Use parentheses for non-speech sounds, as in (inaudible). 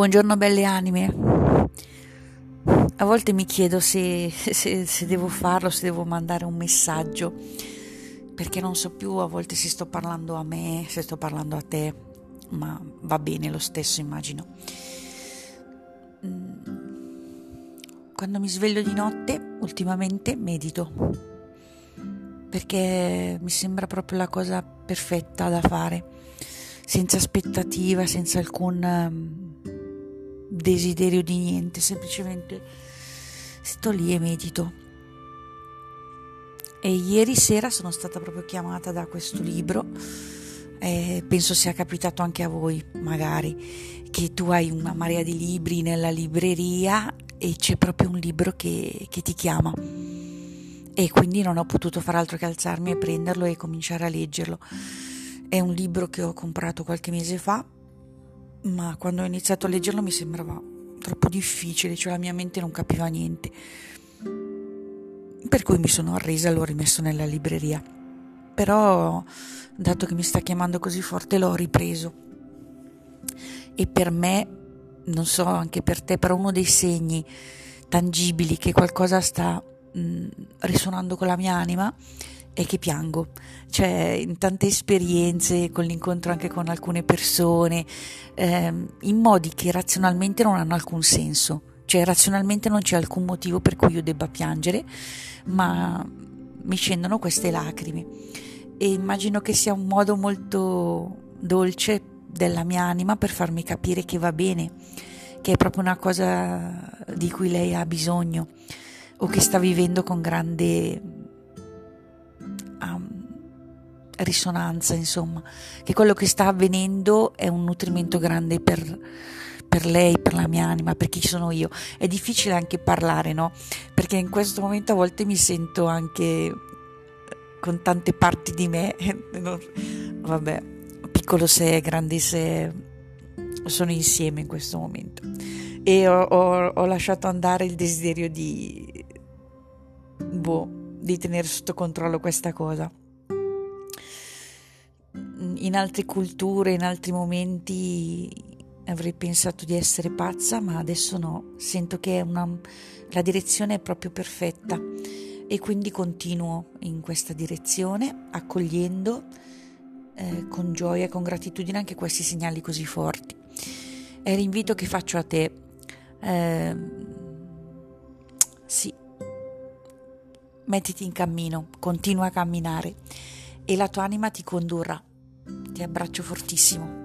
Buongiorno belle anime. A volte mi chiedo se, se, se, devo farlo, se devo mandare un messaggio, perché non so più a volte se sto parlando a me, se sto parlando a te, ma va bene lo stesso immagino. Mm. Quando mi sveglio di notte, ultimamente medito, perché mi sembra proprio la cosa perfetta da fare, senza aspettativa, senza alcun desiderio di niente, semplicemente sto lì e medito. E ieri sera sono stata proprio chiamata da questo libro, e penso sia capitato anche a voi, magari, che tu hai una marea di libri nella libreria e c'è proprio un libro che, che ti chiama. E quindi non ho potuto far altro che alzarmi e prenderlo e cominciare a leggerlo. È un libro che ho comprato qualche mese fa ma quando ho iniziato a leggerlo mi sembrava troppo difficile, cioè la mia mente non capiva niente. Per cui mi sono arresa e l'ho rimesso nella libreria. Però, dato che mi sta chiamando così forte, l'ho ripreso. E per me, non so anche per te, però uno dei segni tangibili che qualcosa sta mh, risuonando con la mia anima è che piango, cioè in tante esperienze, con l'incontro anche con alcune persone, ehm, in modi che razionalmente non hanno alcun senso, cioè razionalmente non c'è alcun motivo per cui io debba piangere, ma mi scendono queste lacrime. E immagino che sia un modo molto dolce della mia anima per farmi capire che va bene, che è proprio una cosa di cui lei ha bisogno o che sta vivendo con grande risonanza, insomma, che quello che sta avvenendo è un nutrimento grande per, per lei, per la mia anima, per chi sono io. È difficile anche parlare, no? Perché in questo momento a volte mi sento anche con tante parti di me, (laughs) vabbè, piccolo se, grande se, sono insieme in questo momento. E ho, ho, ho lasciato andare il desiderio di, boh, di tenere sotto controllo questa cosa in altre culture, in altri momenti avrei pensato di essere pazza, ma adesso no, sento che una, la direzione è proprio perfetta e quindi continuo in questa direzione, accogliendo eh, con gioia e con gratitudine anche questi segnali così forti. È l'invito che faccio a te. Eh, sì, mettiti in cammino, continua a camminare e la tua anima ti condurrà. Ti abbraccio fortissimo.